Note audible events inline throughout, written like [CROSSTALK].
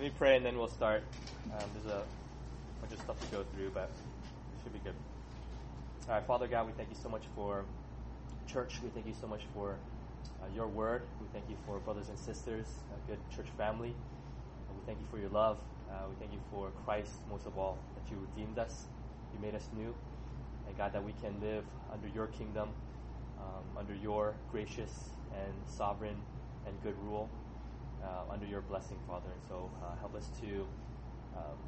let me pray and then we'll start. Um, there's a bunch of stuff to go through, but it should be good. All right, Father God, we thank you so much for church. We thank you so much for uh, your word. We thank you for brothers and sisters, a good church family. And we thank you for your love. Uh, we thank you for Christ, most of all, that you redeemed us. You made us new. And God, that we can live under your kingdom, um, under your gracious and sovereign and good rule, uh, under your blessing, Father. And so uh, help us to um,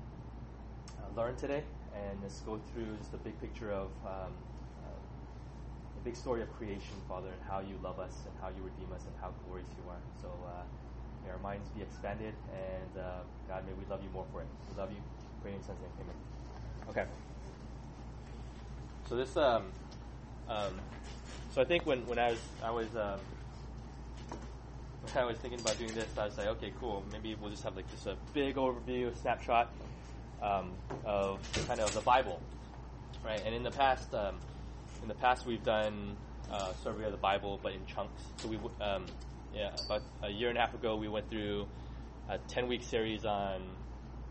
uh, learn today and let's go through just a big picture of um, uh, the big story of creation, Father, and how you love us and how you redeem us and how glorious you are. So uh, may our minds be expanded, and God, may we love you more for it. We love you. Pray in Son's name. Amen. Okay. So this, um, um, so I think when, when I was I was um, I was thinking about doing this, I was like, okay, cool. Maybe we'll just have like just a big overview, a snapshot um, of kind of the Bible, right? And in the past, um, in the past, we've done uh, survey of the Bible, but in chunks. So we, um, yeah, about a year and a half ago, we went through a ten-week series on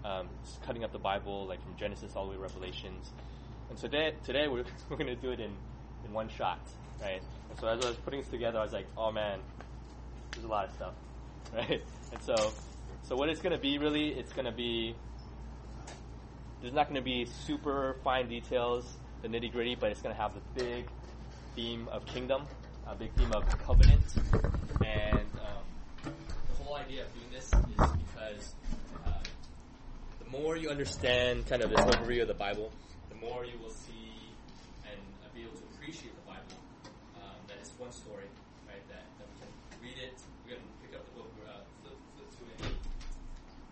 um, cutting up the Bible, like from Genesis all the way to Revelations. And so today, today we're, [LAUGHS] we're going to do it in, in one shot, right? And so as I was putting this together, I was like, oh man, a lot of stuff, [LAUGHS] right? And so, so what it's going to be really, it's going to be there's not going to be super fine details, the nitty gritty, but it's going to have the big theme of kingdom, a big theme of covenant. And um, the whole idea of doing this is because uh, the more you understand kind of this overview of the Bible, the more you will see and be able to appreciate the Bible. Um, that it's one story, right? That, that we can read it, we can pick up the book, uh, flip, flip to any,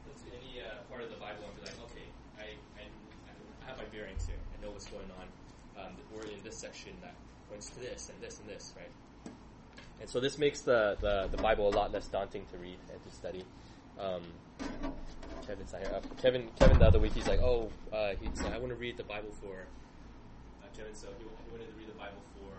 flip to any uh, part of the Bible and be like, okay, I, I, I have my bearings here. I know what's going on. Um, we're in this section that points to this and this and this, right? And so this makes the, the, the Bible a lot less daunting to read and to study. Um, Kevin's not here. Uh, Kevin, Kevin, the other week, he's like, "Oh, uh, he's like, I want to read the Bible for." Uh, Kevin, so he, he wanted to read the Bible for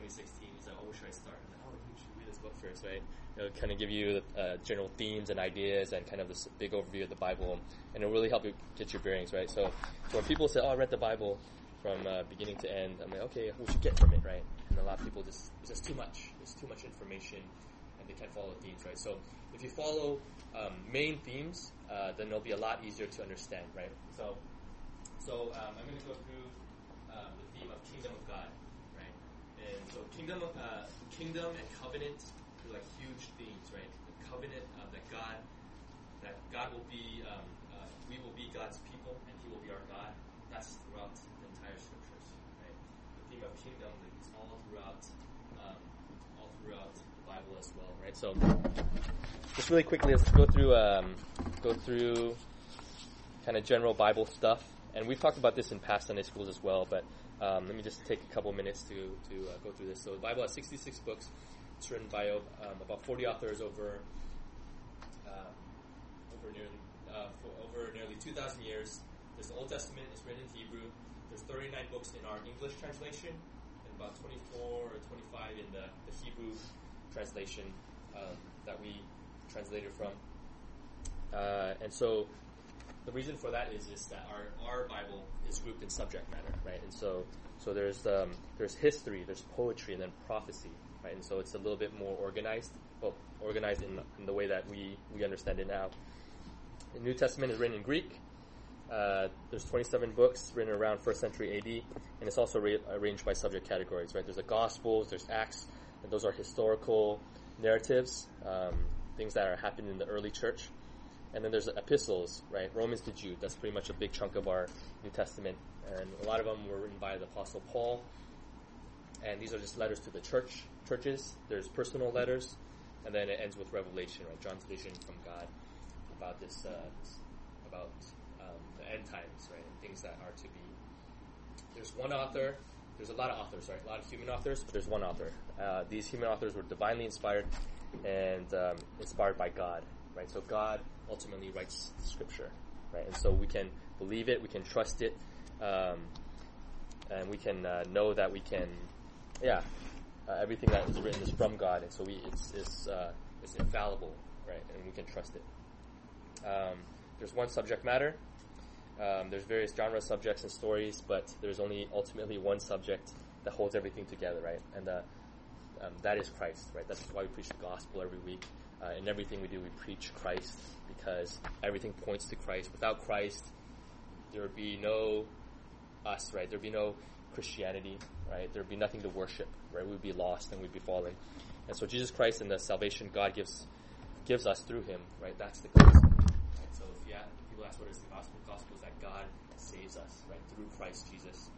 2016. He's like, "Oh, where should I start?" I'm like, "Oh, you should read this book first, right?" It'll kind of give you uh, general themes and ideas and kind of this big overview of the Bible, and it'll really help you get your bearings, right? So, so when people say, "Oh, I read the Bible from uh, beginning to end," I'm like, "Okay, what you get from it, right?" And a lot of people just it's just too much. It's too much information, and they can't follow themes, right? So, if you follow um, main themes, uh, then it'll be a lot easier to understand, right? So, so um, I'm going to go through uh, the theme of kingdom of God, right? And so, kingdom, of, uh, kingdom and covenant are like huge themes, right? The covenant uh, that God, that God will be, um, uh, we will be God's people, and He will be our God. That's throughout the entire scriptures, right? Kingdom all throughout, um, all throughout the Bible as well, right? So, just really quickly, let's go through, um, go through kind of general Bible stuff. And we've talked about this in past Sunday schools as well, but um, let me just take a couple minutes to, to uh, go through this. So the Bible has 66 books. It's written by um, about 40 authors over uh, over nearly uh, over nearly 2,000 years. There's the Old Testament. It's written in Hebrew. There's 39 books in our English translation, and about 24 or 25 in the, the Hebrew translation um, that we translated from. Uh, and so the reason for that is is that our, our Bible is grouped in subject matter, right? And so so there's um, there's history, there's poetry, and then prophecy, right? And so it's a little bit more organized, well, organized in, in the way that we we understand it now. The New Testament is written in Greek. Uh, there's 27 books written around first century AD, and it's also re- arranged by subject categories, right? There's the Gospels, there's Acts, and those are historical narratives, um, things that are happening in the early church. And then there's the epistles, right? Romans to Jude. That's pretty much a big chunk of our New Testament. And a lot of them were written by the Apostle Paul. And these are just letters to the church, churches. There's personal letters. And then it ends with Revelation, right? John's vision from God about this, uh, about the end times, right? And things that are to be. There's one author. There's a lot of authors, right? A lot of human authors, but there's one author. Uh, these human authors were divinely inspired and um, inspired by God, right? So God ultimately writes scripture, right? And so we can believe it, we can trust it, um, and we can uh, know that we can, yeah, uh, everything that is written is from God, and so we it's it's, uh, it's infallible, right? And we can trust it. Um, there's one subject matter. Um, there's various genre subjects and stories, but there's only ultimately one subject that holds everything together, right? And uh, um, that is Christ, right? That's why we preach the gospel every week. Uh, in everything we do, we preach Christ because everything points to Christ. Without Christ, there would be no us, right? There would be no Christianity, right? There would be nothing to worship, right? We'd be lost and we'd be falling. And so Jesus Christ and the salvation God gives gives us through Him, right? That's the gospel. Right? So if, yeah, ask what is the gospel, the gospel is that God saves us, right, through Christ Jesus.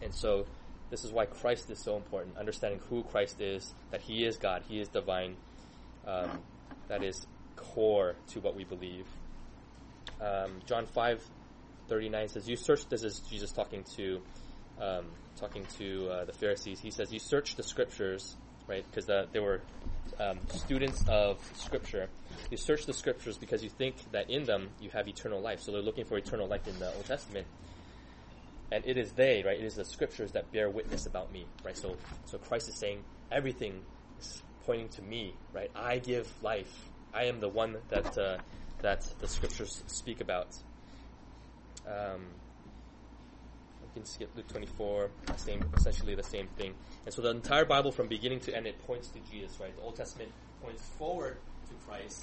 And so this is why Christ is so important. Understanding who Christ is, that He is God, He is divine. Um, that is core to what we believe. Um, John five thirty nine says, "You search." This is Jesus talking to um, talking to uh, the Pharisees. He says, "You search the scriptures, right? Because the, they were um, students of Scripture. You search the Scriptures because you think that in them you have eternal life. So they're looking for eternal life in the Old Testament." and it is they, right? It is the scriptures that bear witness about me, right? So, so Christ is saying everything is pointing to me, right? I give life. I am the one that uh, that the scriptures speak about. Um, can skip Luke 24, same, essentially the same thing. And so the entire Bible, from beginning to end, it points to Jesus, right? The Old Testament points forward to Christ.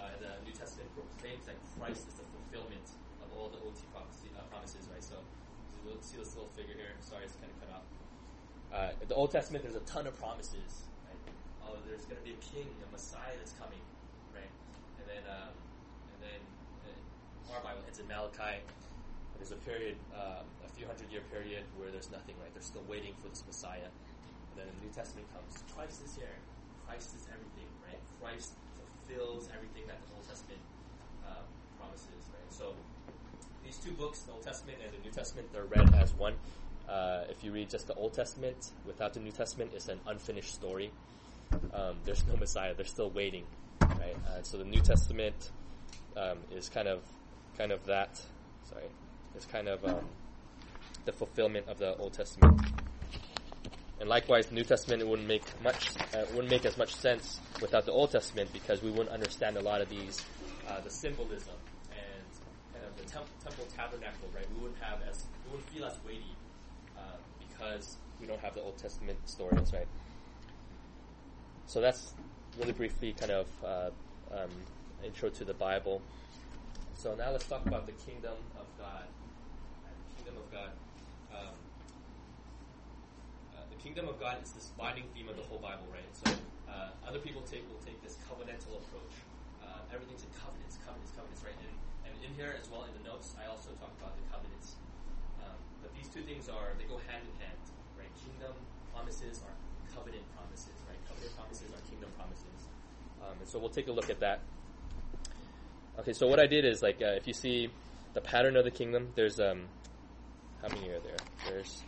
Uh, the New Testament proclaims that Christ is the fulfillment of all the OT uh, promises, right? So you'll see this little figure here. Sorry, it's kind of cut off. Uh, the Old Testament, there's a ton of promises. Right? Oh, there's going to be a king, a Messiah that's coming, right? And then, um, and then uh, our Bible ends in Malachi. There's a period, um, a few hundred year period where there's nothing, right? They're still waiting for this Messiah. And then the New Testament comes. Christ is here. Christ is everything, right? Christ fulfills everything that the Old Testament um, promises, right? So these two books, the Old Testament and the New Testament, they're read as one. Uh, if you read just the Old Testament without the New Testament, it's an unfinished story. Um, there's no Messiah. They're still waiting, right? Uh, so the New Testament um, is kind of, kind of that. Sorry, is kind of um, the fulfillment of the Old Testament. And likewise, the New Testament it wouldn't make much, uh, wouldn't make as much sense without the Old Testament because we wouldn't understand a lot of these, uh, the symbolism and kind of the temp- temple tabernacle, right? We wouldn't have as, we wouldn't feel as weighty uh, because we don't have the Old Testament stories, right? So that's really briefly kind of uh, um, intro to the Bible. So now let's talk about the kingdom of God. The kingdom of God. Um, uh, the kingdom of God is this binding theme of the whole Bible, right? So uh, other people take will take this covenantal approach. Uh, everything's in covenants, covenants, covenants, right? And, and in here as well in the notes, I also talk about the covenants. Um, but these two things are they go hand in hand, right? Kingdom promises are covenant promises, right? Covenant promises are kingdom promises. Um, and so we'll take a look at that. Okay, so what I did is like uh, if you see the pattern of the kingdom, there's um, how many are there? There's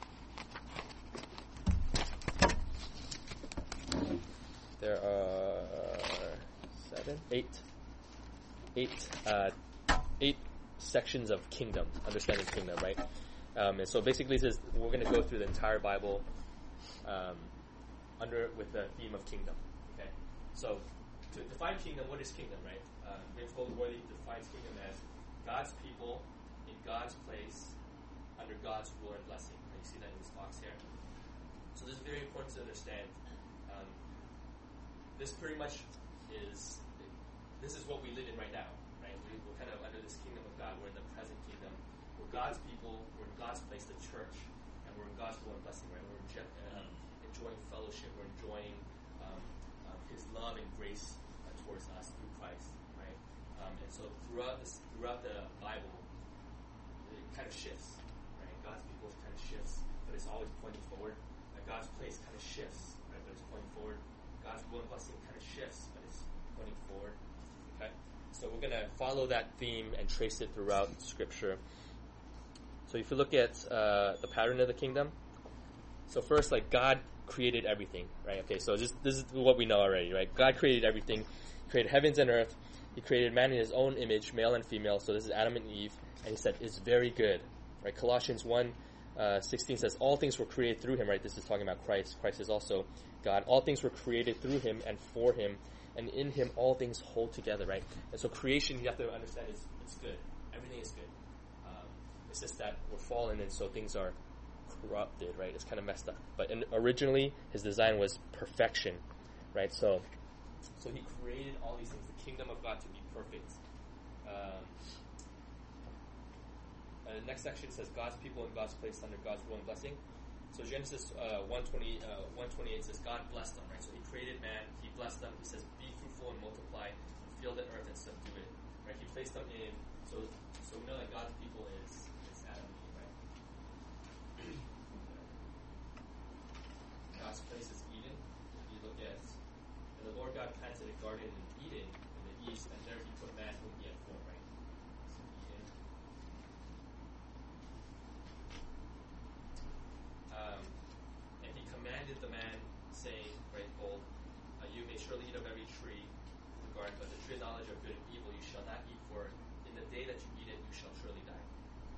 there are seven, eight, eight, uh, eight sections of kingdom, understanding kingdom, right? Um, and so basically, says we're going to go through the entire Bible um, under with the theme of kingdom. Okay, so to define kingdom, what is kingdom, right? Uh, Graeme Goldsworthy defines kingdom as God's people in God's place under God's rule and blessing. And you see that in this box here. So this is very important to understand. Um, this pretty much is this is what we live in right now, right? We, we're kind of under this kingdom of God. We're in the present kingdom. We're God's people. We're in God's place, the church, and we're in God's rule and blessing, right? We're enjoy, um, enjoying fellowship. We're enjoying um, um, His love and grace uh, towards us through Christ, right? Um, and so throughout this, throughout the Bible, it kind of shifts, right? God's people kind of shifts, but it's always pointing forward. God's place kind of shifts, right? But it's pointing forward. God's will and blessing kind of shifts, but it's pointing forward. Okay, so we're going to follow that theme and trace it throughout Scripture. So if you look at uh, the pattern of the kingdom, so first, like God created everything, right? Okay, so this, this is what we know already, right? God created everything, created heavens and earth. He created man in his own image, male and female. So this is Adam and Eve, and he said it's very good, right? Colossians one. Uh, 16 says, All things were created through him, right? This is talking about Christ. Christ is also God. All things were created through him and for him, and in him all things hold together, right? And so creation, you have to understand, is it's good. Everything is good. Um, it's just that we're fallen, and so things are corrupted, right? It's kind of messed up. But in, originally, his design was perfection, right? So, so he created all these things, the kingdom of God to be perfect. Um, the next section says God's people and God's place under God's rule and blessing. So Genesis uh, 120, uh, 128 says God blessed them, right? So he created man, he blessed them. He says, be fruitful and multiply, fill the earth and subdue it, right? He placed them in, so so we know that God's people is, is Adam right? [CLEARS THROAT] God's place is Eden. If you look at, and the Lord God planted a garden in Eden in the east, and there he put man whom he had formed, right? So Eden. Um, and he commanded the man, saying, right, bold, uh, you may surely eat of every tree in the garden, but the tree of knowledge of good and evil you shall not eat, for in the day that you eat it, you shall surely die.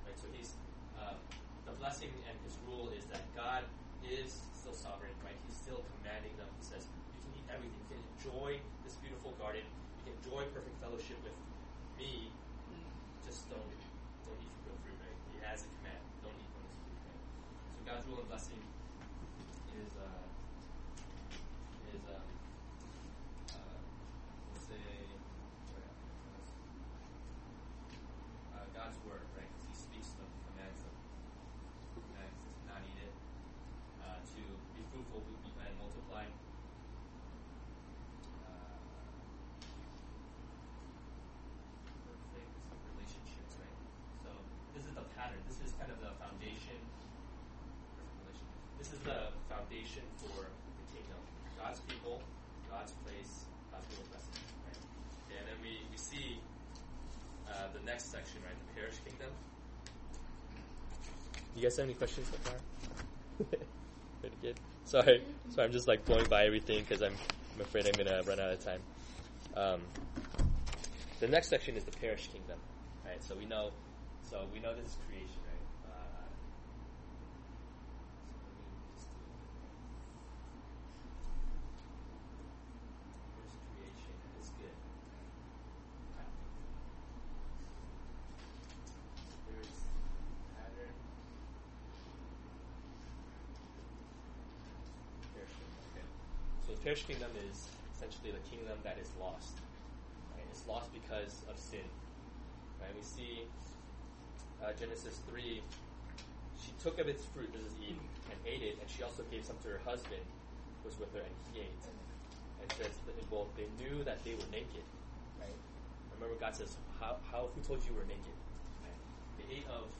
Right. So he's uh, the blessing and his rule is that God is still sovereign. Right. He's still commanding them. He says you can eat everything. You can enjoy this beautiful garden. You can enjoy perfect fellowship with me. Just don't don't eat from the fruit. Right. He has a command. Don't eat from this fruit. Right. So God's rule and blessing is uh, is um, uh, we'll say uh, God's word, right? Because He speaks them, commands them, commands to not eat it, uh, to be fruitful, be and multiply. Uh, perfect relationships, right? So this is the pattern. This is kind of the foundation. Perfect relationship. This is the foundation for the kingdom. God's people, God's place, God's will blessing, right? And then we, we see uh, the next section, right? The perished kingdom. You guys have any questions so far? [LAUGHS] Pretty good. Sorry, so I'm just like blowing by everything because I'm, I'm afraid I'm gonna run out of time. Um, the next section is the perished kingdom, right? So we know, so we know this is creation, right? Uh, so let me just do Here's creation, and it's good. Here's pattern. Perished kingdom, okay. Perished kingdom is essentially the kingdom that is lost. Right? It's lost because of sin. Right? We see uh, Genesis 3, she took of its fruit, this is Eve, and ate it, and she also gave some to her husband, who was with her, and he ate. And says well, they knew that they were naked. Right? Remember, God says, "How, how who told you were naked?" Right? They ate of,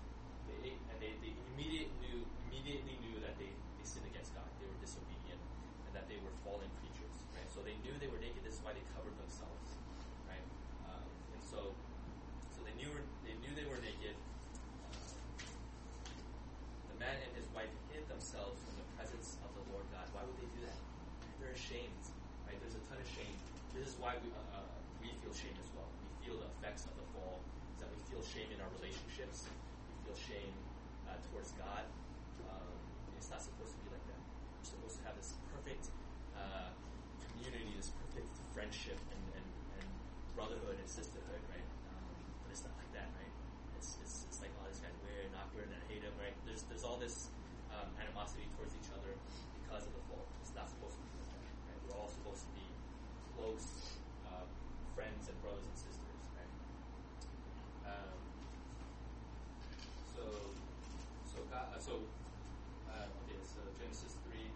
they ate, and they, they immediately knew immediately knew that they, they sinned against God. They were disobedient, and they were fallen creatures. Right? So they knew they were naked. This is why they covered themselves. Right? Um, and so, so they knew they knew they were naked. The man and his wife hid themselves from the presence of the Lord God. Why would they do that? They're ashamed. Right? There's a ton of shame. This is why we uh, uh, we feel shame as well. We feel the effects of the fall. Is that we feel shame in our relationships. We feel shame uh, towards God. Um, it's not supposed to be like that. We're supposed to have this perfect uh, community, this perfect friendship and, and, and brotherhood and sisterhood, right? Um, but it's not like that, right? It's, it's, it's like, oh, this guy's weird, not good, and I hate him, right? There's, there's all this um, animosity towards each other because of the fall. It's not supposed to be like that, right? We're all supposed to be close uh, friends and brothers and sisters, right? Um, so, so God, uh, so uh, okay, so Genesis three,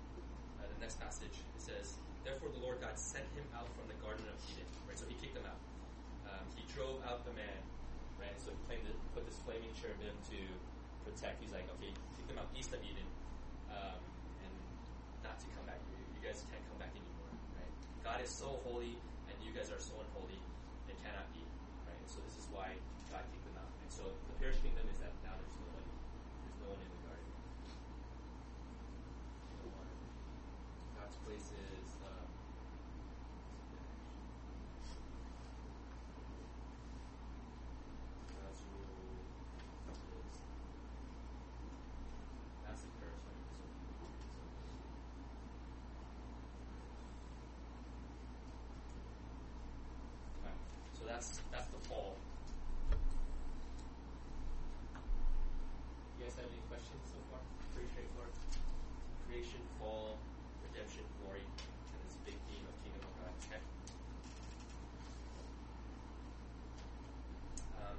uh, the next passage it says, "Therefore the Lord God sent him out from the Garden of Eden." Right, so He kicked him out. Um, he drove out the man. Right, so He claimed to put this flaming cherubim to protect. He's like, okay, kick them out east of Eden, um, and not to come back. You, you guys can't come back anymore. Right, God is so holy, and you guys are so unholy. It cannot be. Right, so this is why God kicked them out. And so the perished kingdom is that now there's no one. There's no one in the garden. God's place is uh, God's rule is that's the parish right? So, creation, fall, redemption, glory, and this big theme of kingdom of God. Okay. Um,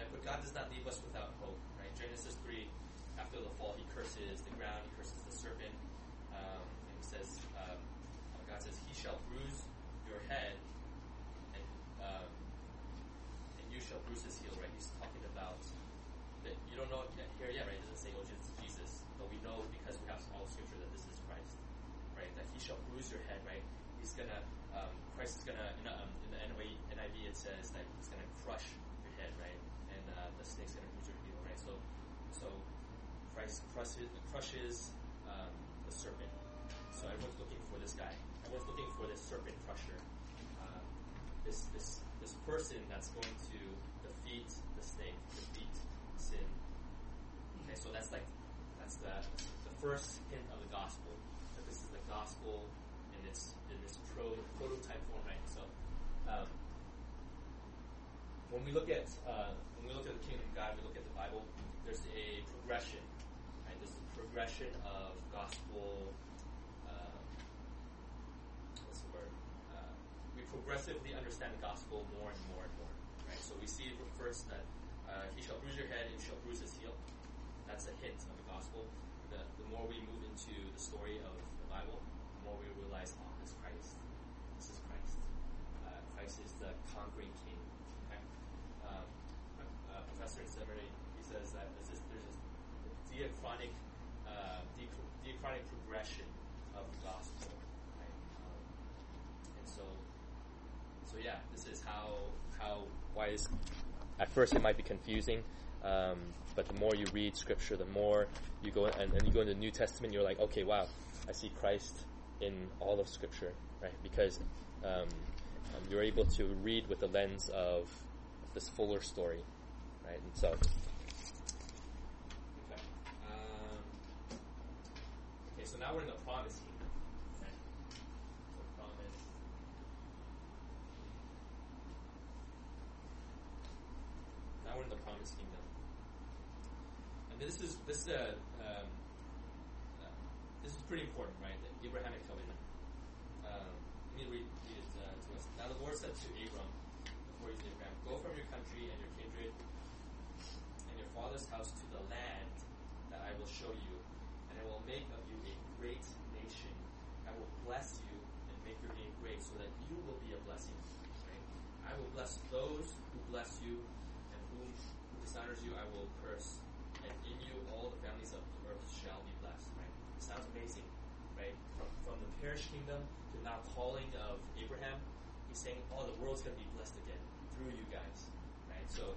and but God does not leave us without hope, right? Genesis three, after the fall, He curses the ground, He curses the serpent, um, and He says, um, God says, He shall bruise your head, and um, bruise his heel, right? He's talking about that you don't know here yet, right? It doesn't say, oh, it's Jesus, but we know because we have all scripture that this is Christ, right? That he shall bruise your head, right? He's gonna, um, Christ is gonna, in, um, in the NIV it says that he's gonna crush your head, right? And uh, the snake's gonna bruise your heel, right? So, so Christ crushes, crushes um, the serpent. So everyone's looking for this guy. Everyone's looking for this serpent crusher. Uh, this this this person that's going to defeat the snake, defeat sin. Okay, so that's like that's the the first hint of the gospel. That this is the gospel in its in this pro, prototype form, right? So um, when we look at uh, when we look at the kingdom of God, we look at the Bible. There's a progression, right? There's a progression of gospel. Uh, what's the word? Progressively understand the gospel more and more and more, right? So we see first that uh, he shall bruise your head, and shall bruise his heel. That's a hint of the gospel. The, the more we move into the story of the Bible, the more we realize, oh, this is Christ. This is Christ. Uh, Christ is the conquering king. Okay? Um, professor in seminary, he says that there's this, there's this diachronic, uh, diachronic progression of the gospel. Right? Um, and so, so yeah, this is how how why is at first it might be confusing, um, but the more you read Scripture, the more you go and, and you go into the New Testament, you're like, okay, wow, I see Christ in all of Scripture, right? Because um, um, you're able to read with the lens of this fuller story, right? And so. Okay. Um, okay, so now we're in the promise kingdom. Okay. So promise. The promised kingdom. And this is this is a um, uh, this is pretty important, right? The Abrahamic covenant. Um, let me read, read it uh, to us. Now the Lord said to Abram, before he to Abraham, Go from your country and your kindred and your father's house to the land that I will show you, and I will make of you a great nation. I will bless you and make your name great, so that you will be a blessing. Right? I will bless those who bless you, whom who dishonors you I will curse. And in you all the families of the earth shall be blessed. Right? It sounds amazing, right? From from the perished kingdom to now calling of Abraham, he's saying, "Oh, the world's going to be blessed again through you guys." Right? So,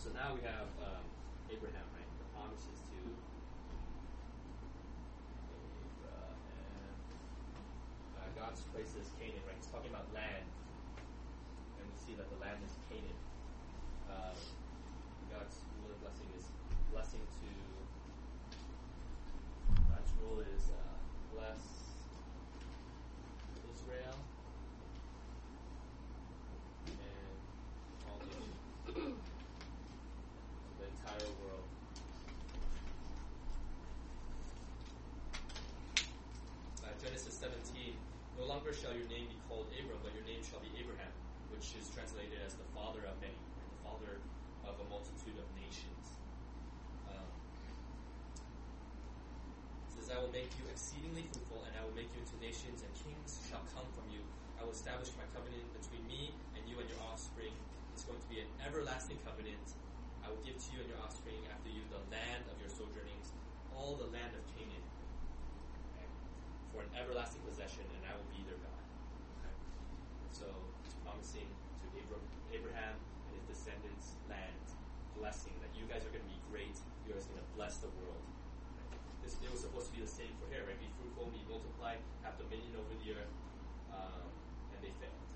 so now we have um, Abraham, right? The promises to. Uh, God's place is Canaan, right? He's talking about land, and we see that the land is Canaan. Um, God's rule and blessing is blessing to God's rule is uh, bless Israel and all the the entire world. Uh, Genesis 17. No longer shall your name be called Abram, but your name shall be Abraham, which is translated as the father of many, or the father of multitude of nations. Um, says, I will make you exceedingly fruitful, and I will make you into nations, and kings shall come from you. I will establish my covenant between me and you and your offspring. It's going to be an everlasting covenant. I will give to you and your offspring after you the land of your sojournings, all the land of Canaan, okay, for an everlasting possession, and I will be their God. Okay? So promising to Abraham and his descendants land, blessing that you guys are going to be great. You guys are going to bless the world. This it was supposed to be the same for here, right? Be fruitful, be multiplied, have dominion over the earth, um, and they failed.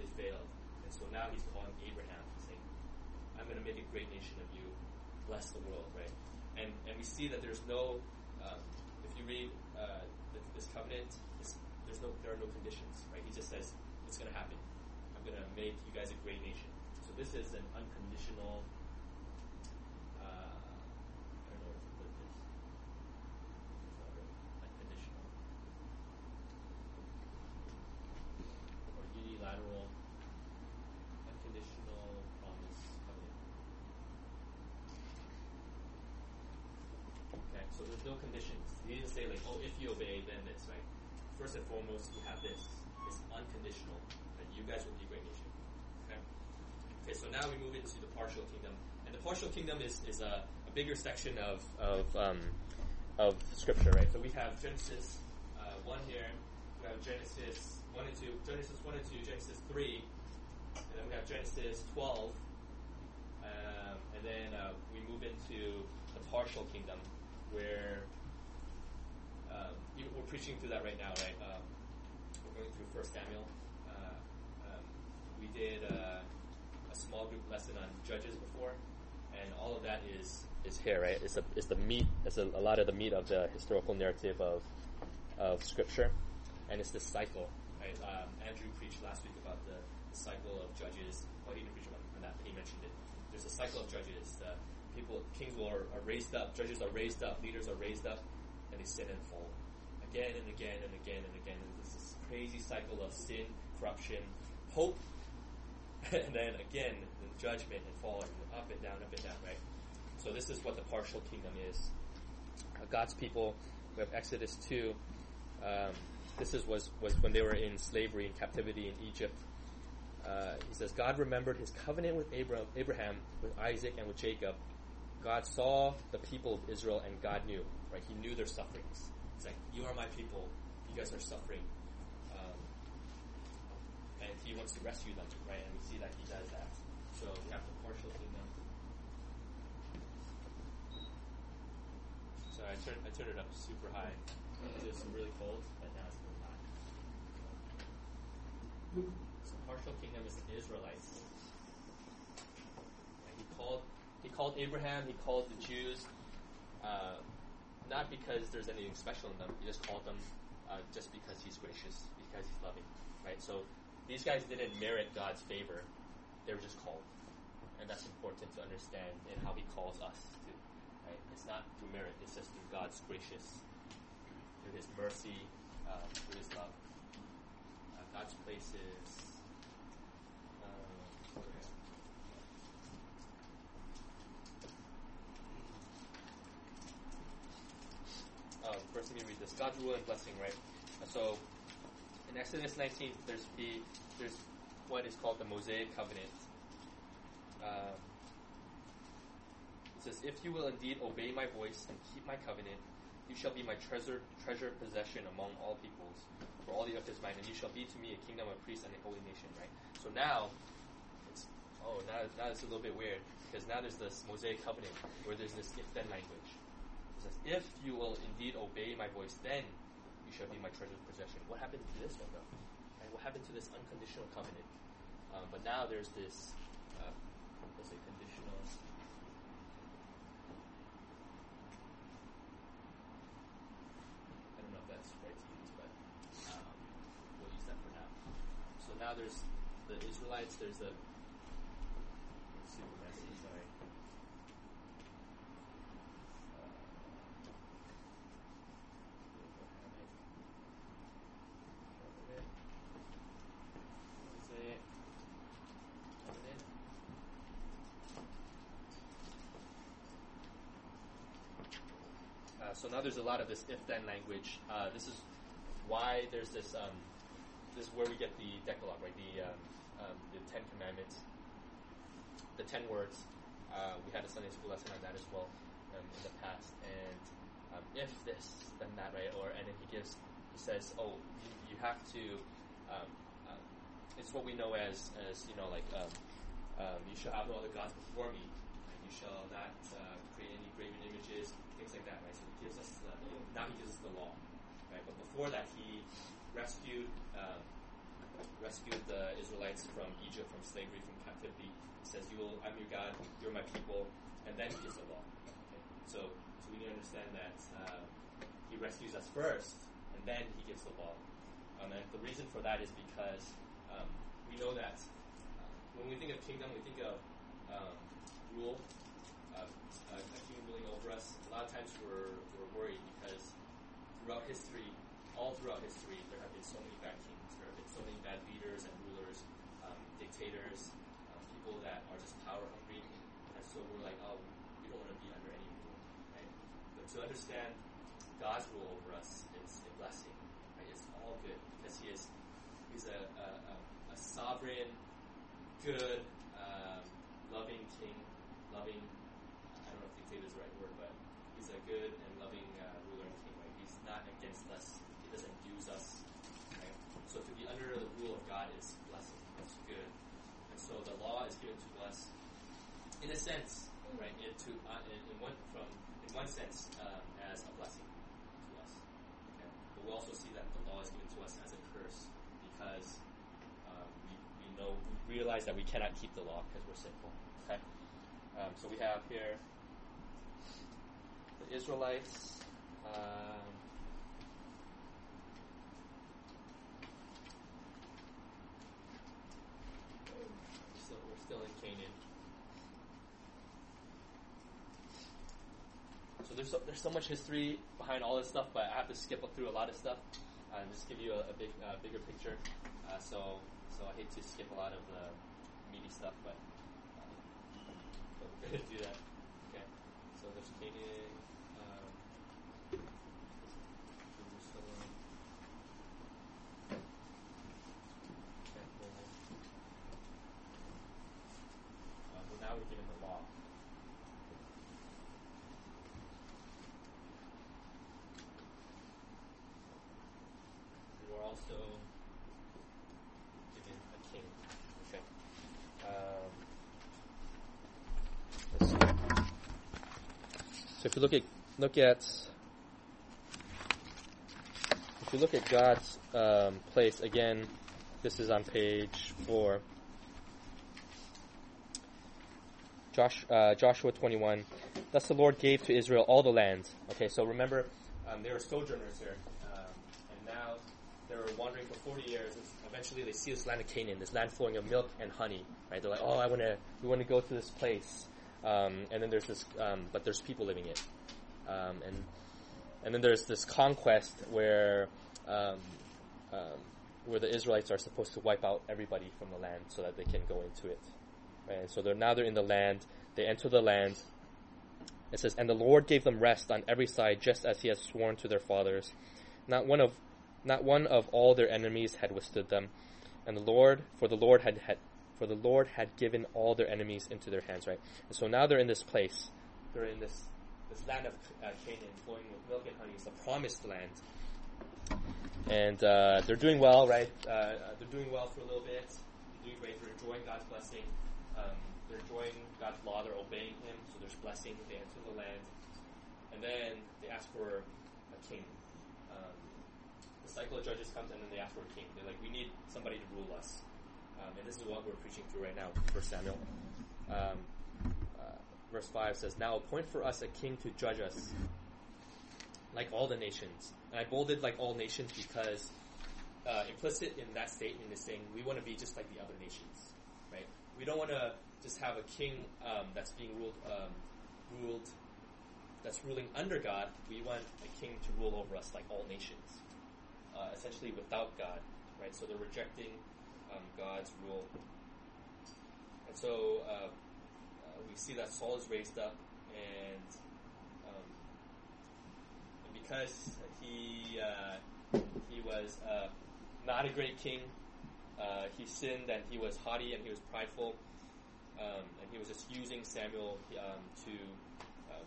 They failed, and so now he's calling Abraham, and saying, "I'm going to make a great nation of you, bless the world." Right? And and we see that there's no, um, if you read uh, this covenant, it's, there's no there are no conditions, right? He just says it's going to happen. I'm going to make you guys a great nation this is an unconditional, uh, I don't know what to put this. It's not unconditional. Or unilateral, unconditional promise covenant. Okay, so there's no conditions. You didn't say like, oh, if you obey, then this, right? First and foremost, you have this. It's unconditional. And you guys will be so now we move into the partial kingdom, and the partial kingdom is is a, a bigger section of of um, of scripture, right? So we have Genesis uh, one here. We have Genesis one and two. Genesis one and two. Genesis three. And then we have Genesis twelve. Um, and then uh, we move into the partial kingdom, where um, we're preaching through that right now, right? Um, we're going through First Samuel. Uh, um, we did uh, small group lesson on Judges before, and all of that is is here, right? It's, a, it's the meat. It's a, a lot of the meat of the historical narrative of of Scripture, and it's this cycle. Right? Um, Andrew preached last week about the, the cycle of Judges. Well, he didn't preach that, but he mentioned it. There's a cycle of Judges. Uh, people, kings are, are raised up, judges are raised up, leaders are raised up, and they sin and fall again and again and again and again. And this is crazy cycle of sin, corruption, hope, and then again the judgment and fall, and up and down, up and down. Right. So this is what the partial kingdom is. Uh, God's people. We have Exodus two. Um, this is was was when they were in slavery and captivity in Egypt. Uh, he says God remembered His covenant with Abraham, Abraham, with Isaac, and with Jacob. God saw the people of Israel, and God knew. Right, He knew their sufferings. He's like, "You are my people. You guys are suffering." And He wants to rescue them. Right, and we see that He does that. So we have the partial kingdom. Sorry, I turned I turned it up super high. It was really cold, but now it's really hot. So partial kingdom is the Israelites. And he called he called Abraham, he called the Jews, uh, not because there's anything special in them. He just called them uh, just because he's gracious, because he's loving, right? So these guys didn't merit God's favor; they were just called, and that's important to understand in how He calls us. To, right? It's not through merit; it's just through God's gracious, through His mercy, uh, through His love. Uh, God's place is. Uh. Um, first, let me read this. God's rule and blessing, right? So, in Exodus 19, there's the there's what is called the Mosaic covenant. Um, it says, "If you will indeed obey my voice and keep my covenant, you shall be my treasure treasure possession among all peoples, for all the earth is mine, and you shall be to me a kingdom of priests and a holy nation." Right. So now, it's oh now now it's a little bit weird because now there's this Mosaic covenant where there's this if then language. It says, "If you will indeed obey my voice, then you shall be my treasured possession." What happened to this one, though? And what happened to this unconditional covenant? Um, but now there's this, uh, what's it, conditional? I don't know if that's right to use, but um, we'll use that for now. So now there's the Israelites. There's the super messy. Sorry. Uh, so now there's a lot of this if-then language. Uh, this is why there's this. Um, this is where we get the Decalogue, right? The um, um, the Ten Commandments, the ten words. Uh, we had a Sunday school lesson on that as well um, in the past. And um, if this, then that, right? Or and then he gives, he says, oh, you, you have to. Uh, it's what we know as as you know, like um, you shall have no other gods before me. And you shall not uh, create any graven images, things like that, right? So he gives us the, now he gives us the law, right? But before that, he rescued um, rescued the Israelites from Egypt, from slavery, from captivity. He says, "You will, I'm your God. You're my people," and then he gives the law. Okay? So, so we need to understand that uh, he rescues us first, and then he gives the law. Um, and the reason for that is because um, we know that uh, when we think of kingdom, we think of um, rule, uh, a, a king ruling over us. A lot of times we're worried because throughout history, all throughout history, there have been so many bad kings. There have been so many bad leaders and rulers, um, dictators, um, people that are just power hungry. And so we're like, oh, we don't want to be under any rule. Right? But to understand God's rule over us is a blessing. Right? It's all good because He is He's a, a, a, a sovereign, good, um, loving King, loving. I don't know if dictator is the right word, but He's a good and loving uh, ruler and King. Right? He's not against us. He doesn't use us. Right? So to be under the rule of God is blessing. It's good. And so the law is given to us in a sense, right? It, to uh, in, in one from in one sense um, as a blessing to us. Okay? But we also see that the law is given to us as a curse because um, we, we know we realize that we cannot keep the law because we're sinful. Okay. Um, so we have here the Israelites. Um, so we're still in Canaan. So there's so, there's so much history behind all this stuff, but I have to skip through a lot of stuff uh, and just give you a, a big uh, bigger picture. Uh, so so I hate to skip a lot of the meaty stuff, but, uh, but we're gonna do that. Okay. So there's Canaan, um, Jerusalem. Temple. Uh, well, now we're given the law. We were also given a king. Okay. Um, let's see. So if you look at look at if you look at God's um, place again, this is on page four. Josh, uh, Joshua 21. Thus the Lord gave to Israel all the land. Okay, so remember, um, they were sojourners here, they were wandering for 40 years. And eventually, they see this land of Canaan, this land flowing of milk and honey. Right? They're like, oh, I want to, we want to go to this place. Um, and then there's this, um, but there's people living it, um, and and then there's this conquest where um, um, where the Israelites are supposed to wipe out everybody from the land so that they can go into it. Right? So they're now they're in the land. They enter the land. It says, "And the Lord gave them rest on every side, just as He had sworn to their fathers. Not one of, not one of all their enemies had withstood them. And the Lord, for the Lord had, had for the Lord had given all their enemies into their hands." Right. And so now they're in this place. They're in this this land of uh, Canaan, flowing with milk and honey. It's the promised land. And uh, they're doing well, right? Uh, they're doing well for a little bit. They're doing great. They're enjoying God's blessing. Um, they're enjoying God's law. They're obeying Him. So there's blessing. They enter the land, and then they ask for a king. Cycle of judges comes, and then they ask for a king. They're like, we need somebody to rule us. Um, and this is what we're preaching through right now, First Samuel. Um, uh, verse five says, "Now appoint for us a king to judge us, like all the nations." And I bolded like all nations because uh, implicit in that statement is saying we want to be just like the other nations, right? We don't want to just have a king um, that's being ruled um, ruled that's ruling under God. We want a king to rule over us like all nations, uh, essentially without God, right? So they're rejecting um, God's rule, and so uh, uh, we see that Saul is raised up, and um, and because he uh, he was uh, not a great king. Uh, he sinned and he was haughty and he was prideful, um, and he was just using Samuel um, to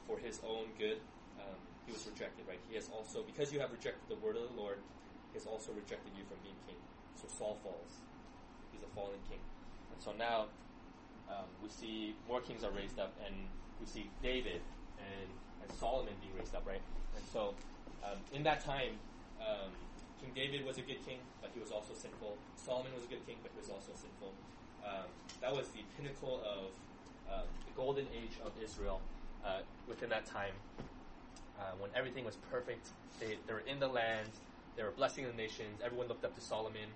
for his own good. Um, he was rejected, right? He has also because you have rejected the word of the Lord, has also rejected you from being king. So Saul falls; he's a fallen king, and so now um, we see more kings are raised up, and we see David and, and Solomon being raised up, right? And so um, in that time, um, King David was a good king, but he was also sinful. Solomon was a good king, but he was also sinful. Um, that was the pinnacle of um, the golden age of Israel uh, within that time, uh, when everything was perfect. They, they were in the land, they were blessing the nations. Everyone looked up to Solomon,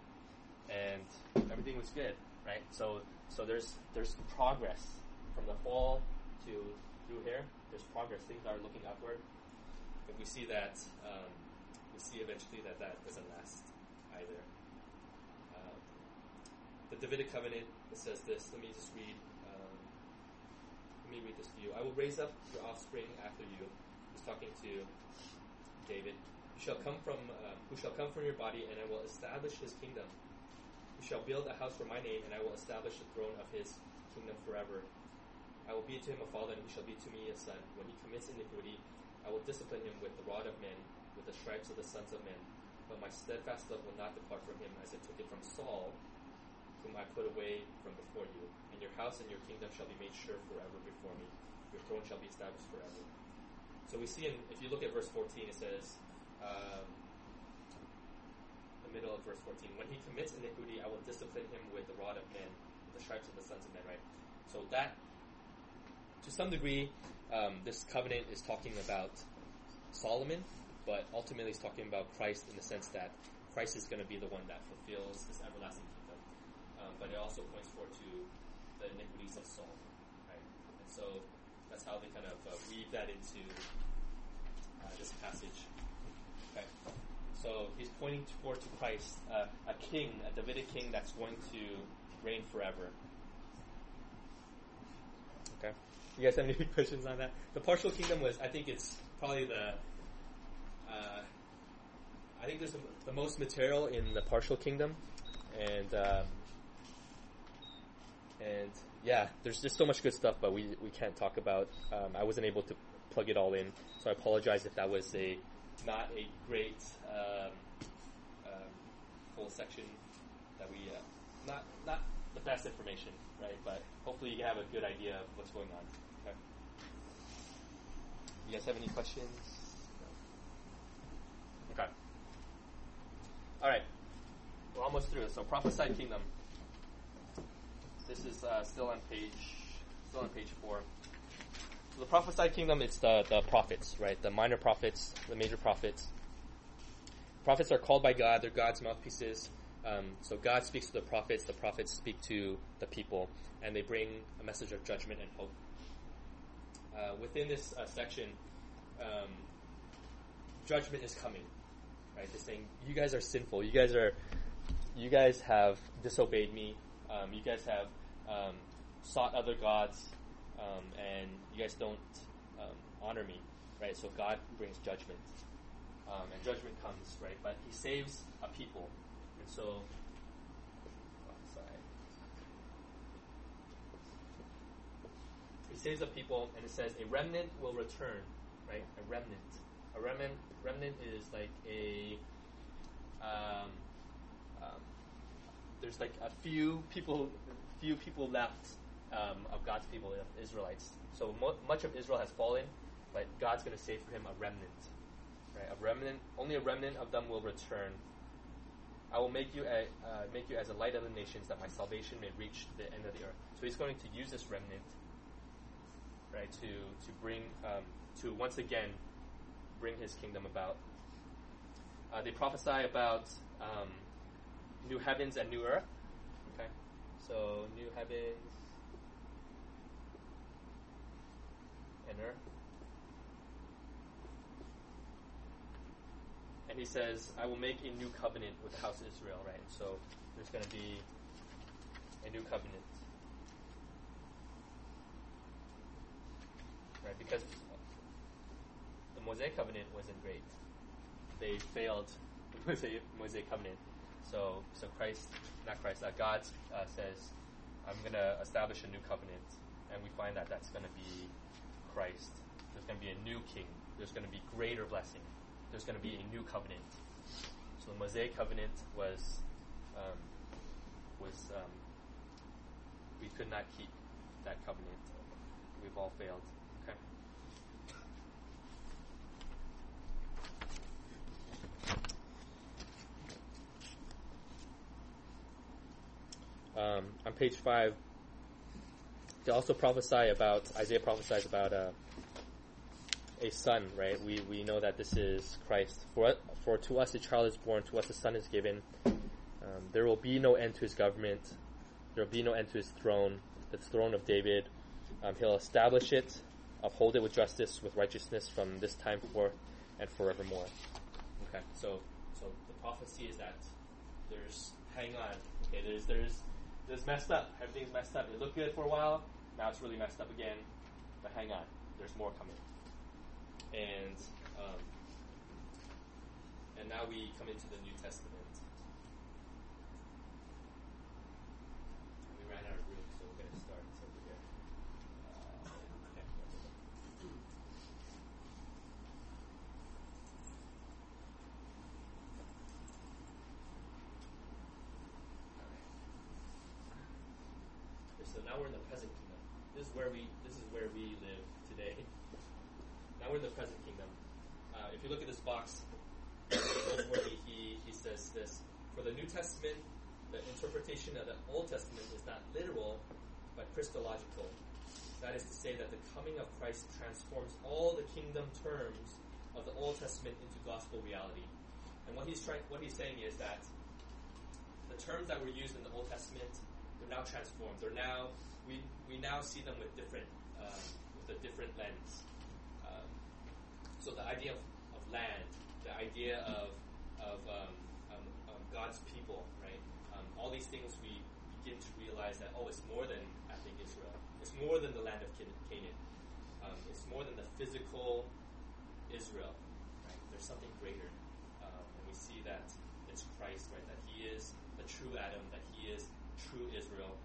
and everything was good, right? So, so there's there's progress from the fall to through here. There's progress. Things are looking upward, but we see that um, we see eventually that that doesn't last either. Um, the Davidic covenant it says this. Let me just read. Um, let me read this to you. I will raise up your offspring after you. He's talking to David, shall come from um, who shall come from your body, and I will establish his kingdom. Who shall build a house for my name, and I will establish the throne of his kingdom forever. I will be to him a father, and he shall be to me a son. When he commits iniquity, I will discipline him with the rod of men, with the stripes of the sons of men. But my steadfast love will not depart from him, as I took it from Saul, whom I put away from before you. And your house and your kingdom shall be made sure forever before me. Your throne shall be established forever. So we see in, if you look at verse 14, it says, um, the middle of verse 14, when he commits iniquity, I will discipline him with the rod of men, the stripes of the sons of men, right? So that, to some degree, um, this covenant is talking about Solomon, but ultimately it's talking about Christ in the sense that Christ is going to be the one that fulfills this everlasting kingdom. Um, but it also points forward to the iniquities of Saul, right? And so that's how they kind of uh, weave that into uh, this passage. Okay. So he's pointing forward to Christ, uh, a king, a Davidic king that's going to reign forever. Okay. You guys have any [LAUGHS] questions on that? The partial kingdom was, I think it's probably the, uh, I think there's the, the, most material in the partial kingdom, and um, and yeah, there's just so much good stuff, but we we can't talk about. Um, I wasn't able to plug it all in, so I apologize if that was a not a great um, um, full section that we uh, not not the best information, right? But hopefully you have a good idea of what's going on. Okay. You guys have any questions? Okay. All right. We're almost through. So prophesied kingdom. This is uh, still on page still on page four. So the prophesied kingdom, it's the, the prophets, right? The minor prophets, the major prophets. Prophets are called by God, they're God's mouthpieces. Um, so God speaks to the prophets, the prophets speak to the people, and they bring a message of judgment and hope. Uh, within this uh, section, um, judgment is coming, right? They're saying, you guys are sinful, you guys are, you guys have disobeyed me, um, you guys have um, sought other gods, um, and you guys don't um, honor me, right? So God brings judgment, um, and judgment comes, right? But He saves a people, and so. He saves a people, and it says a remnant will return, right? A remnant. A remnant. Remnant is like a. Um, um, there's like a few people, few people left um, of God's people, Israelites. So mo- much of Israel has fallen, but God's going to save for him a remnant. Right, a remnant. Only a remnant of them will return. I will make you a, uh, make you as a light of the nations, that my salvation may reach the end of the earth. So He's going to use this remnant, right, to to bring um, to once again bring His kingdom about. Uh, they prophesy about um, new heavens and new earth. Okay, so new heavens and. He says, I will make a new covenant with the house of Israel, right? So there's going to be a new covenant. Right? Because the Mosaic covenant wasn't great. They failed [LAUGHS] the Mosaic, Mosaic covenant. So, so Christ, not Christ, uh, God uh, says, I'm going to establish a new covenant. And we find that that's going to be Christ. There's going to be a new king. There's going to be greater blessing. There's going to be a new covenant. So the Mosaic covenant was um, was um, we could not keep that covenant. We've all failed. Okay. Um, on page five, they also prophesy about Isaiah prophesies about uh, a son, right? We we know that this is Christ. For for to us a child is born, to us a son is given. Um, there will be no end to his government. There will be no end to his throne, the throne of David. Um, he'll establish it, uphold it with justice, with righteousness from this time forth and forevermore. Okay, so so the prophecy is that there's hang on. Okay, there's there's there's messed up. Everything's messed up. It looked good for a while. Now it's really messed up again. But hang on, there's more coming. And um, And now we come into the New Testament. We ran out of room, so we're going to start over here. Uh, okay. Okay, So now we're in the present kingdom. This is where we this is where we live today. Now we're in the present kingdom. Uh, if you look at this box, he, he, he says this For the New Testament, the interpretation of the Old Testament is not literal, but Christological. That is to say, that the coming of Christ transforms all the kingdom terms of the Old Testament into gospel reality. And what he's trying, what he's saying is that the terms that were used in the Old Testament, they're now transformed. They're now we we now see them with different uh, with a different lens. Um, so the idea of, of land, the idea of of um, um, um, God's people, right? All these things we begin to realize that oh, it's more than ethnic Israel. It's more than the land of Canaan. It's more than the physical Israel. Right? There's something greater, and we see that it's Christ, right? That He is the true Adam, that He is true Israel.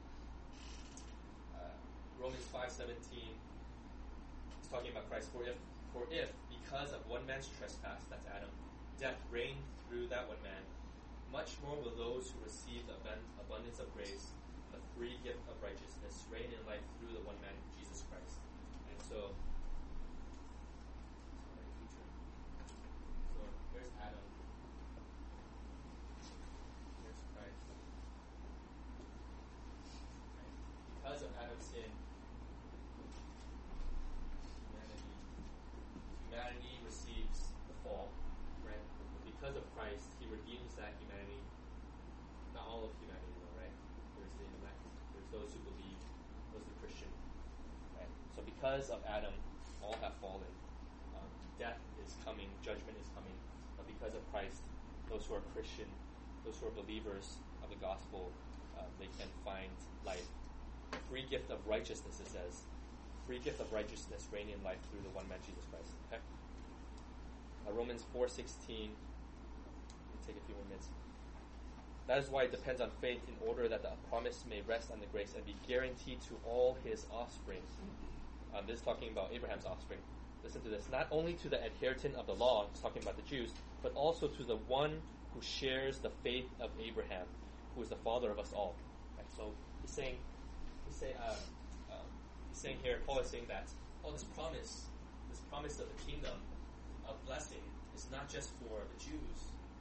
Romans five seventeen is talking about Christ. For if, for if because of one man's trespass, that's Adam, death reigned through that one man, much more will those who receive the abundance of grace, the free gift of righteousness, reign in life through the one man, Jesus Christ. And so. So here's Adam. Here's Christ. Right? Because of Adam's sin, humanity humanity receives the fall, right? But because of Christ, He redeems that humanity. Not all of humanity, though, right? There's the elect. There's those who believe. Those who Christian, right? So because of Adam, all have fallen. Um, death is coming. Judgment is coming. But because of Christ, those who are Christian, those who are believers of the gospel, uh, they can find life. Free gift of righteousness, it says free gift of righteousness reigning in life through the one man Jesus Christ. Okay. Uh, Romans four sixteen. Take a few more minutes. That is why it depends on faith in order that the promise may rest on the grace and be guaranteed to all his offspring. Um, this is talking about Abraham's offspring. Listen to this. Not only to the adherent of the law, it's talking about the Jews, but also to the one who shares the faith of Abraham, who is the father of us all. Right, so he's saying, he's saying, uh, um, he's saying here, Paul is saying that, oh, this promise, this promise of the kingdom of blessing is not just for the Jews,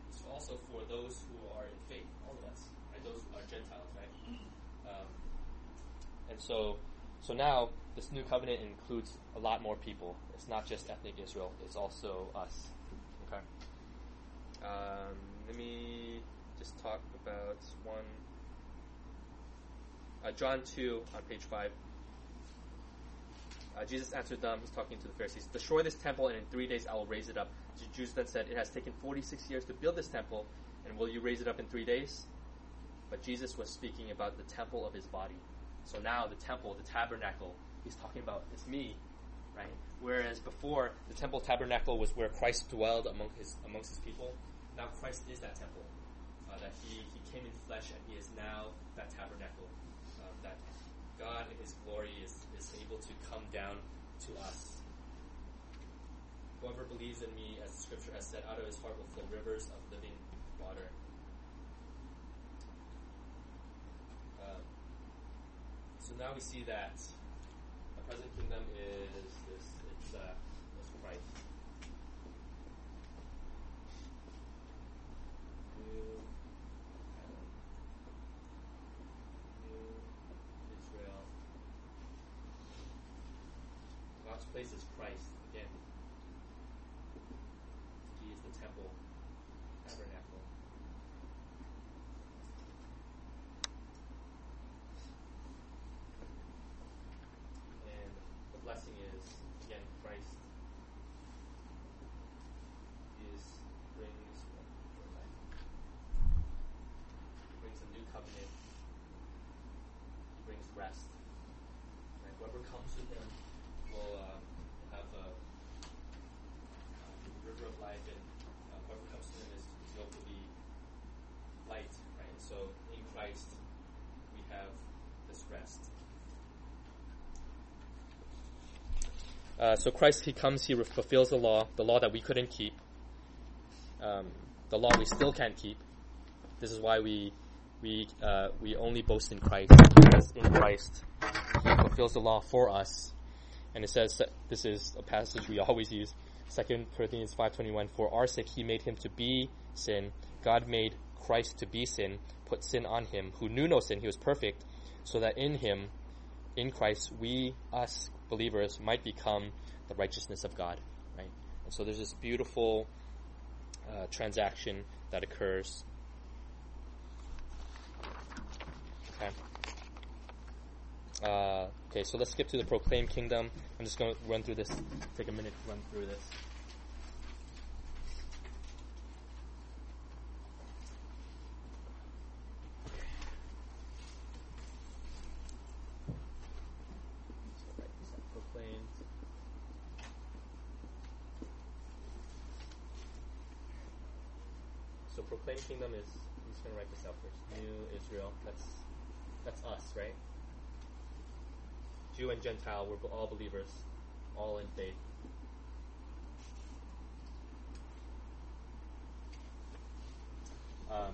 it's also for those who are in faith, all of us, right? Those who are Gentiles, right? Um, and so, so now this new covenant includes a lot more people. It's not just ethnic Israel; it's also us. Okay. Um, let me just talk about one. Uh, John two on page five. Uh, Jesus answered them, he's talking to the Pharisees, Destroy this temple, and in three days I will raise it up. The Jews then said, It has taken 46 years to build this temple, and will you raise it up in three days? But Jesus was speaking about the temple of his body. So now the temple, the tabernacle, he's talking about it's me, right? Whereas before, the temple tabernacle was where Christ dwelled among his amongst his people. Now Christ is that temple. Uh, that he, he came in flesh and he is now that tabernacle. Um, that God in his glory is, is able to come down to us. Whoever believes in me, as the scripture has said, out of his heart will flow rivers of living water. Um, so now we see that the present kingdom is this it's uh, it's Christ. Israel. God's place is Christ again. He is the temple, tabernacle. And the blessing is, again, Christ is brings brings a new covenant. He brings rest. Right? Whoever comes to him will um, have a, uh, river of life, and uh, whoever comes to him is know to be light, right? So in Christ we have this rest. Uh, so Christ, He comes, He fulfills the law, the law that we couldn't keep, um, the law we still can't keep. This is why we we uh, we only boast in Christ because in Christ fulfills the law for us. And it says this is a passage we always use. 2 Corinthians 5.21, For our sake he made him to be sin. God made Christ to be sin, put sin on him, who knew no sin, he was perfect, so that in him, in Christ, we, us believers, might become the righteousness of God. Right? And so there's this beautiful uh, transaction that occurs. Okay. Uh, okay, so let's skip to the proclaim kingdom. I'm just going to run through this, take a minute to run through this. So write this up, proclaimed. So proclaimed kingdom is, I'm just going to write this out first. New Israel, that's, that's us, right? Jew and Gentile, we're all believers, all in faith. Um,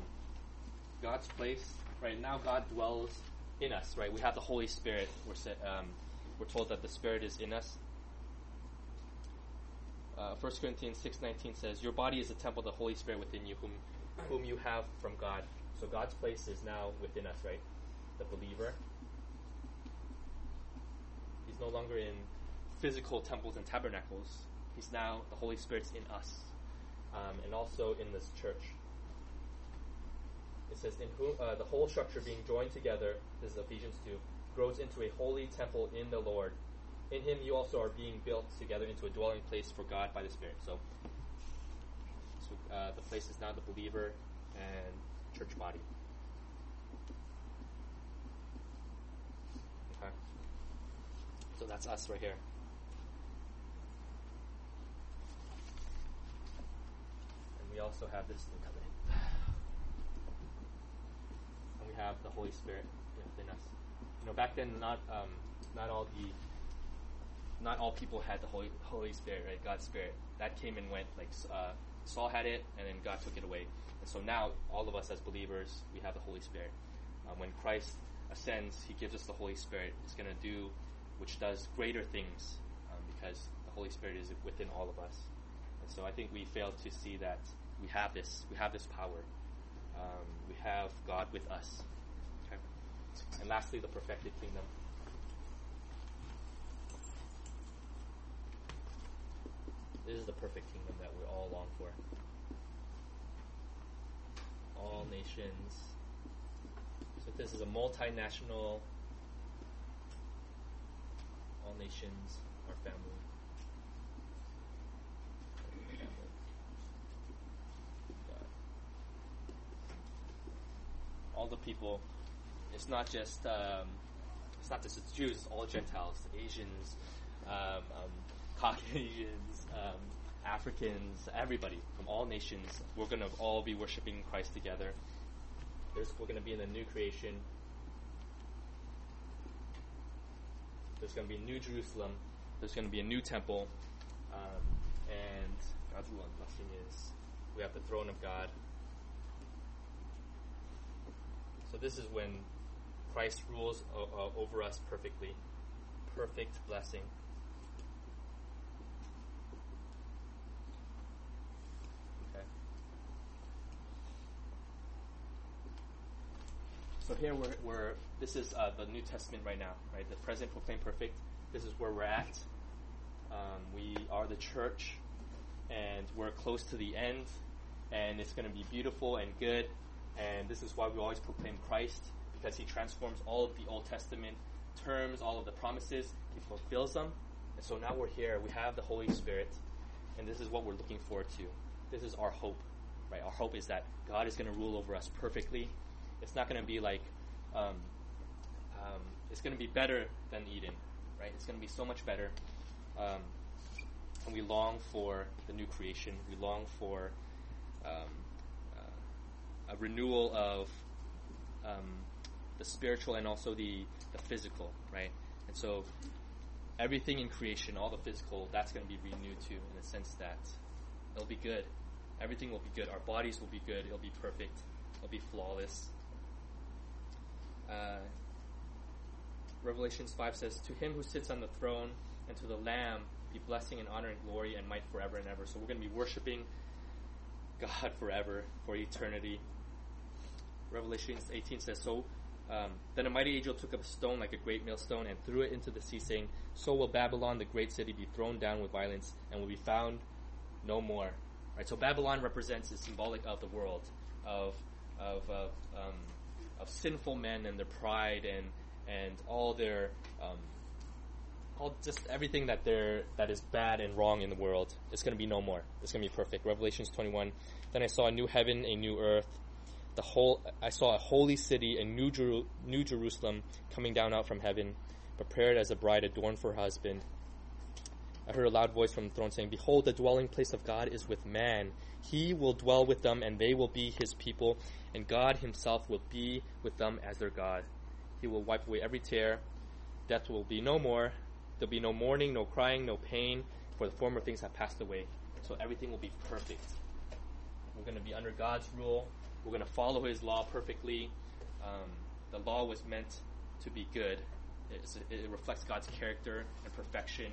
God's place, right now, God dwells in us, right? We have the Holy Spirit. We're sa- um, we're told that the Spirit is in us. Uh, 1 Corinthians six nineteen says, "Your body is a temple of the Holy Spirit within you, whom whom you have from God." So God's place is now within us, right? The believer. He's no longer in physical temples and tabernacles. He's now the Holy Spirit's in us, um, and also in this church. It says, "In whom uh, the whole structure being joined together, this is Ephesians two, grows into a holy temple in the Lord. In Him you also are being built together into a dwelling place for God by the Spirit." So, so uh, the place is now the believer and church body. Okay. So that's us right here. And we also have this new covenant. And we have the Holy Spirit within us. You know, back then, not um, not all the not all people had the Holy Holy Spirit, right? God's Spirit that came and went. Like uh, Saul had it, and then God took it away. And so now, all of us as believers, we have the Holy Spirit. Um, when Christ ascends, He gives us the Holy Spirit. He's going to do, which does greater things, um, because the Holy Spirit is within all of us. And so I think we fail to see that we have this. We have this power. Um, we have God with us. Okay. And lastly, the perfected kingdom. This is the perfect kingdom that we all long for. All nations. So this is a multinational. All nations are family. All the people. It's not just. Um, it's not just the Jews. It's all Gentiles, Asians, um, um, [LAUGHS] Caucasians, um, Africans, everybody from all nations. We're going to all be worshiping Christ together. There's, we're going to be in the new creation. There's going to be a New Jerusalem. There's going to be a new temple. Um, and God's blessing is we have the throne of God. So this is when Christ rules o- uh, over us perfectly. Perfect blessing. Okay. So here we're, we're this is uh, the New Testament right now, right? The present proclaimed perfect. This is where we're at. Um, we are the church, and we're close to the end, and it's going to be beautiful and good. And this is why we always proclaim Christ, because He transforms all of the Old Testament terms, all of the promises. He fulfills them. And so now we're here. We have the Holy Spirit, and this is what we're looking forward to. This is our hope, right? Our hope is that God is going to rule over us perfectly. It's not going to be like, um, um, it's going to be better than Eden, right? It's going to be so much better. Um, and we long for the new creation. We long for um, uh, a renewal of um, the spiritual and also the, the physical, right? And so everything in creation, all the physical, that's going to be renewed too, in the sense that it'll be good. Everything will be good. Our bodies will be good. It'll be perfect. It'll be flawless. Uh, Revelations 5 says, To him who sits on the throne and to the Lamb be blessing and honor and glory and might forever and ever. So we're going to be worshiping God forever, for eternity. Revelations 18 says, So um, then a mighty angel took up a stone like a great millstone and threw it into the sea, saying, So will Babylon, the great city, be thrown down with violence and will be found no more. Right. So Babylon represents is symbolic of the world, of of of, um, of sinful men and their pride and and all their um, all just everything that they're that is bad and wrong in the world. It's going to be no more. It's going to be perfect. Revelations 21. Then I saw a new heaven, a new earth. The whole I saw a holy city, a new Jeru- new Jerusalem coming down out from heaven, prepared as a bride adorned for her husband. I heard a loud voice from the throne saying, Behold, the dwelling place of God is with man. He will dwell with them, and they will be his people, and God himself will be with them as their God. He will wipe away every tear. Death will be no more. There'll be no mourning, no crying, no pain, for the former things have passed away. So everything will be perfect. We're going to be under God's rule. We're going to follow His law perfectly. Um, the law was meant to be good. It reflects God's character and perfection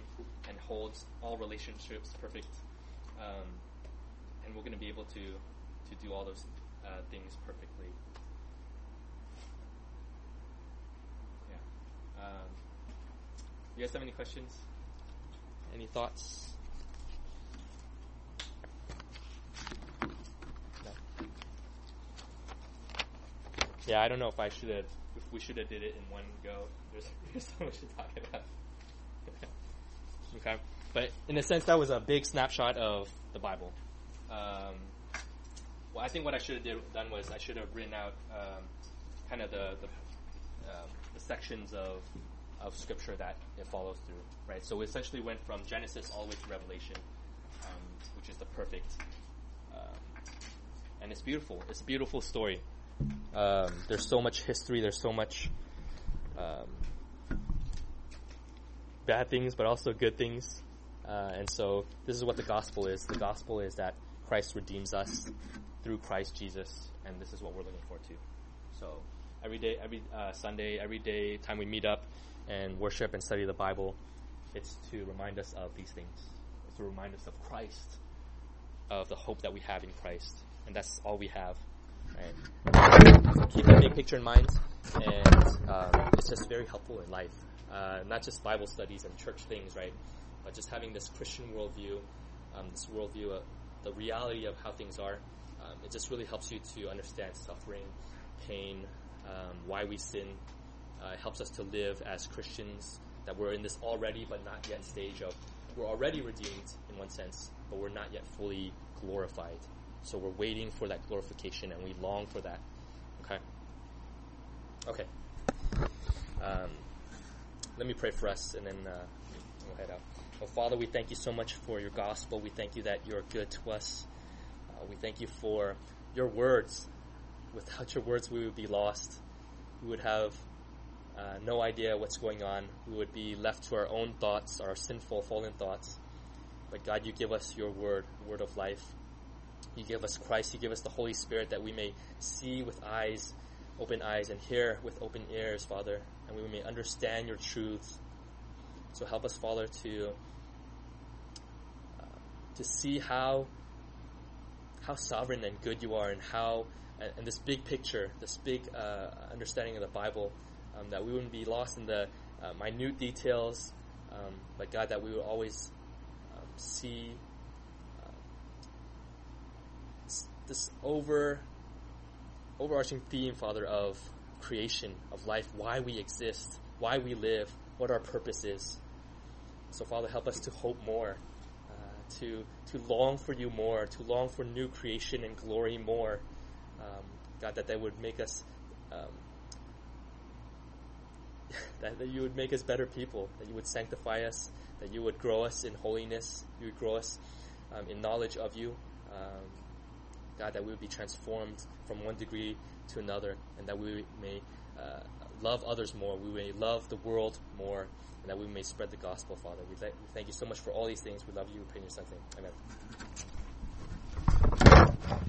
and holds all relationships perfect. Um, and we're going to be able to, to do all those uh, things perfectly. Yeah. Um, you guys have any questions? Any thoughts? No. Yeah, I don't know if I should have, we should have did it in one go. There's, [LAUGHS] there's so much to talk about. [LAUGHS] okay, but in a sense, that was a big snapshot of the Bible. Um, well, I think what I should have done was I should have written out um, kind of the the, um, the sections of of scripture that it follows through, right? So we essentially went from Genesis all the way to Revelation, um, which is the perfect, um, and it's beautiful. It's a beautiful story. Um, there's so much history. There's so much um, bad things, but also good things. Uh, and so this is what the gospel is. The gospel is that Christ redeems us through Christ Jesus, and this is what we're looking forward to. So every day, every uh, Sunday, every day, time we meet up and worship and study the Bible, it's to remind us of these things. It's to remind us of Christ, of the hope that we have in Christ, and that's all we have. So keep that big picture in mind, and um, it's just very helpful in life. Uh, not just Bible studies and church things, right? But just having this Christian worldview, um, this worldview, uh, the reality of how things are, um, it just really helps you to understand suffering, pain, um, why we sin. Uh, it helps us to live as Christians, that we're in this already but not yet stage of we're already redeemed in one sense, but we're not yet fully glorified. So we're waiting for that glorification and we long for that. Okay? Okay. Um, let me pray for us and then uh, we'll head out. Well, Father, we thank you so much for your gospel. We thank you that you're good to us. Uh, we thank you for your words. Without your words, we would be lost. We would have uh, no idea what's going on. We would be left to our own thoughts, our sinful, fallen thoughts. But God, you give us your word, word of life. You give us Christ. You give us the Holy Spirit that we may see with eyes, open eyes, and hear with open ears, Father, and we may understand your truths. So help us, Father, to uh, to see how how sovereign and good you are, and how and, and this big picture, this big uh, understanding of the Bible, um, that we wouldn't be lost in the uh, minute details, um, but God, that we would always um, see uh, this over overarching theme, Father, of creation, of life, why we exist, why we live, what our purpose is. So, Father, help us to hope more, uh, to to long for you more, to long for new creation and glory more. Um, God, that that would make us, um, [LAUGHS] that, that you would make us better people, that you would sanctify us, that you would grow us in holiness, you would grow us um, in knowledge of you. Um, God, that we would be transformed from one degree to another, and that we may uh, love others more. We may love the world more, and that we may spread the gospel, Father. We, we thank you so much for all these things. We love you. We pray in your son's name. Amen.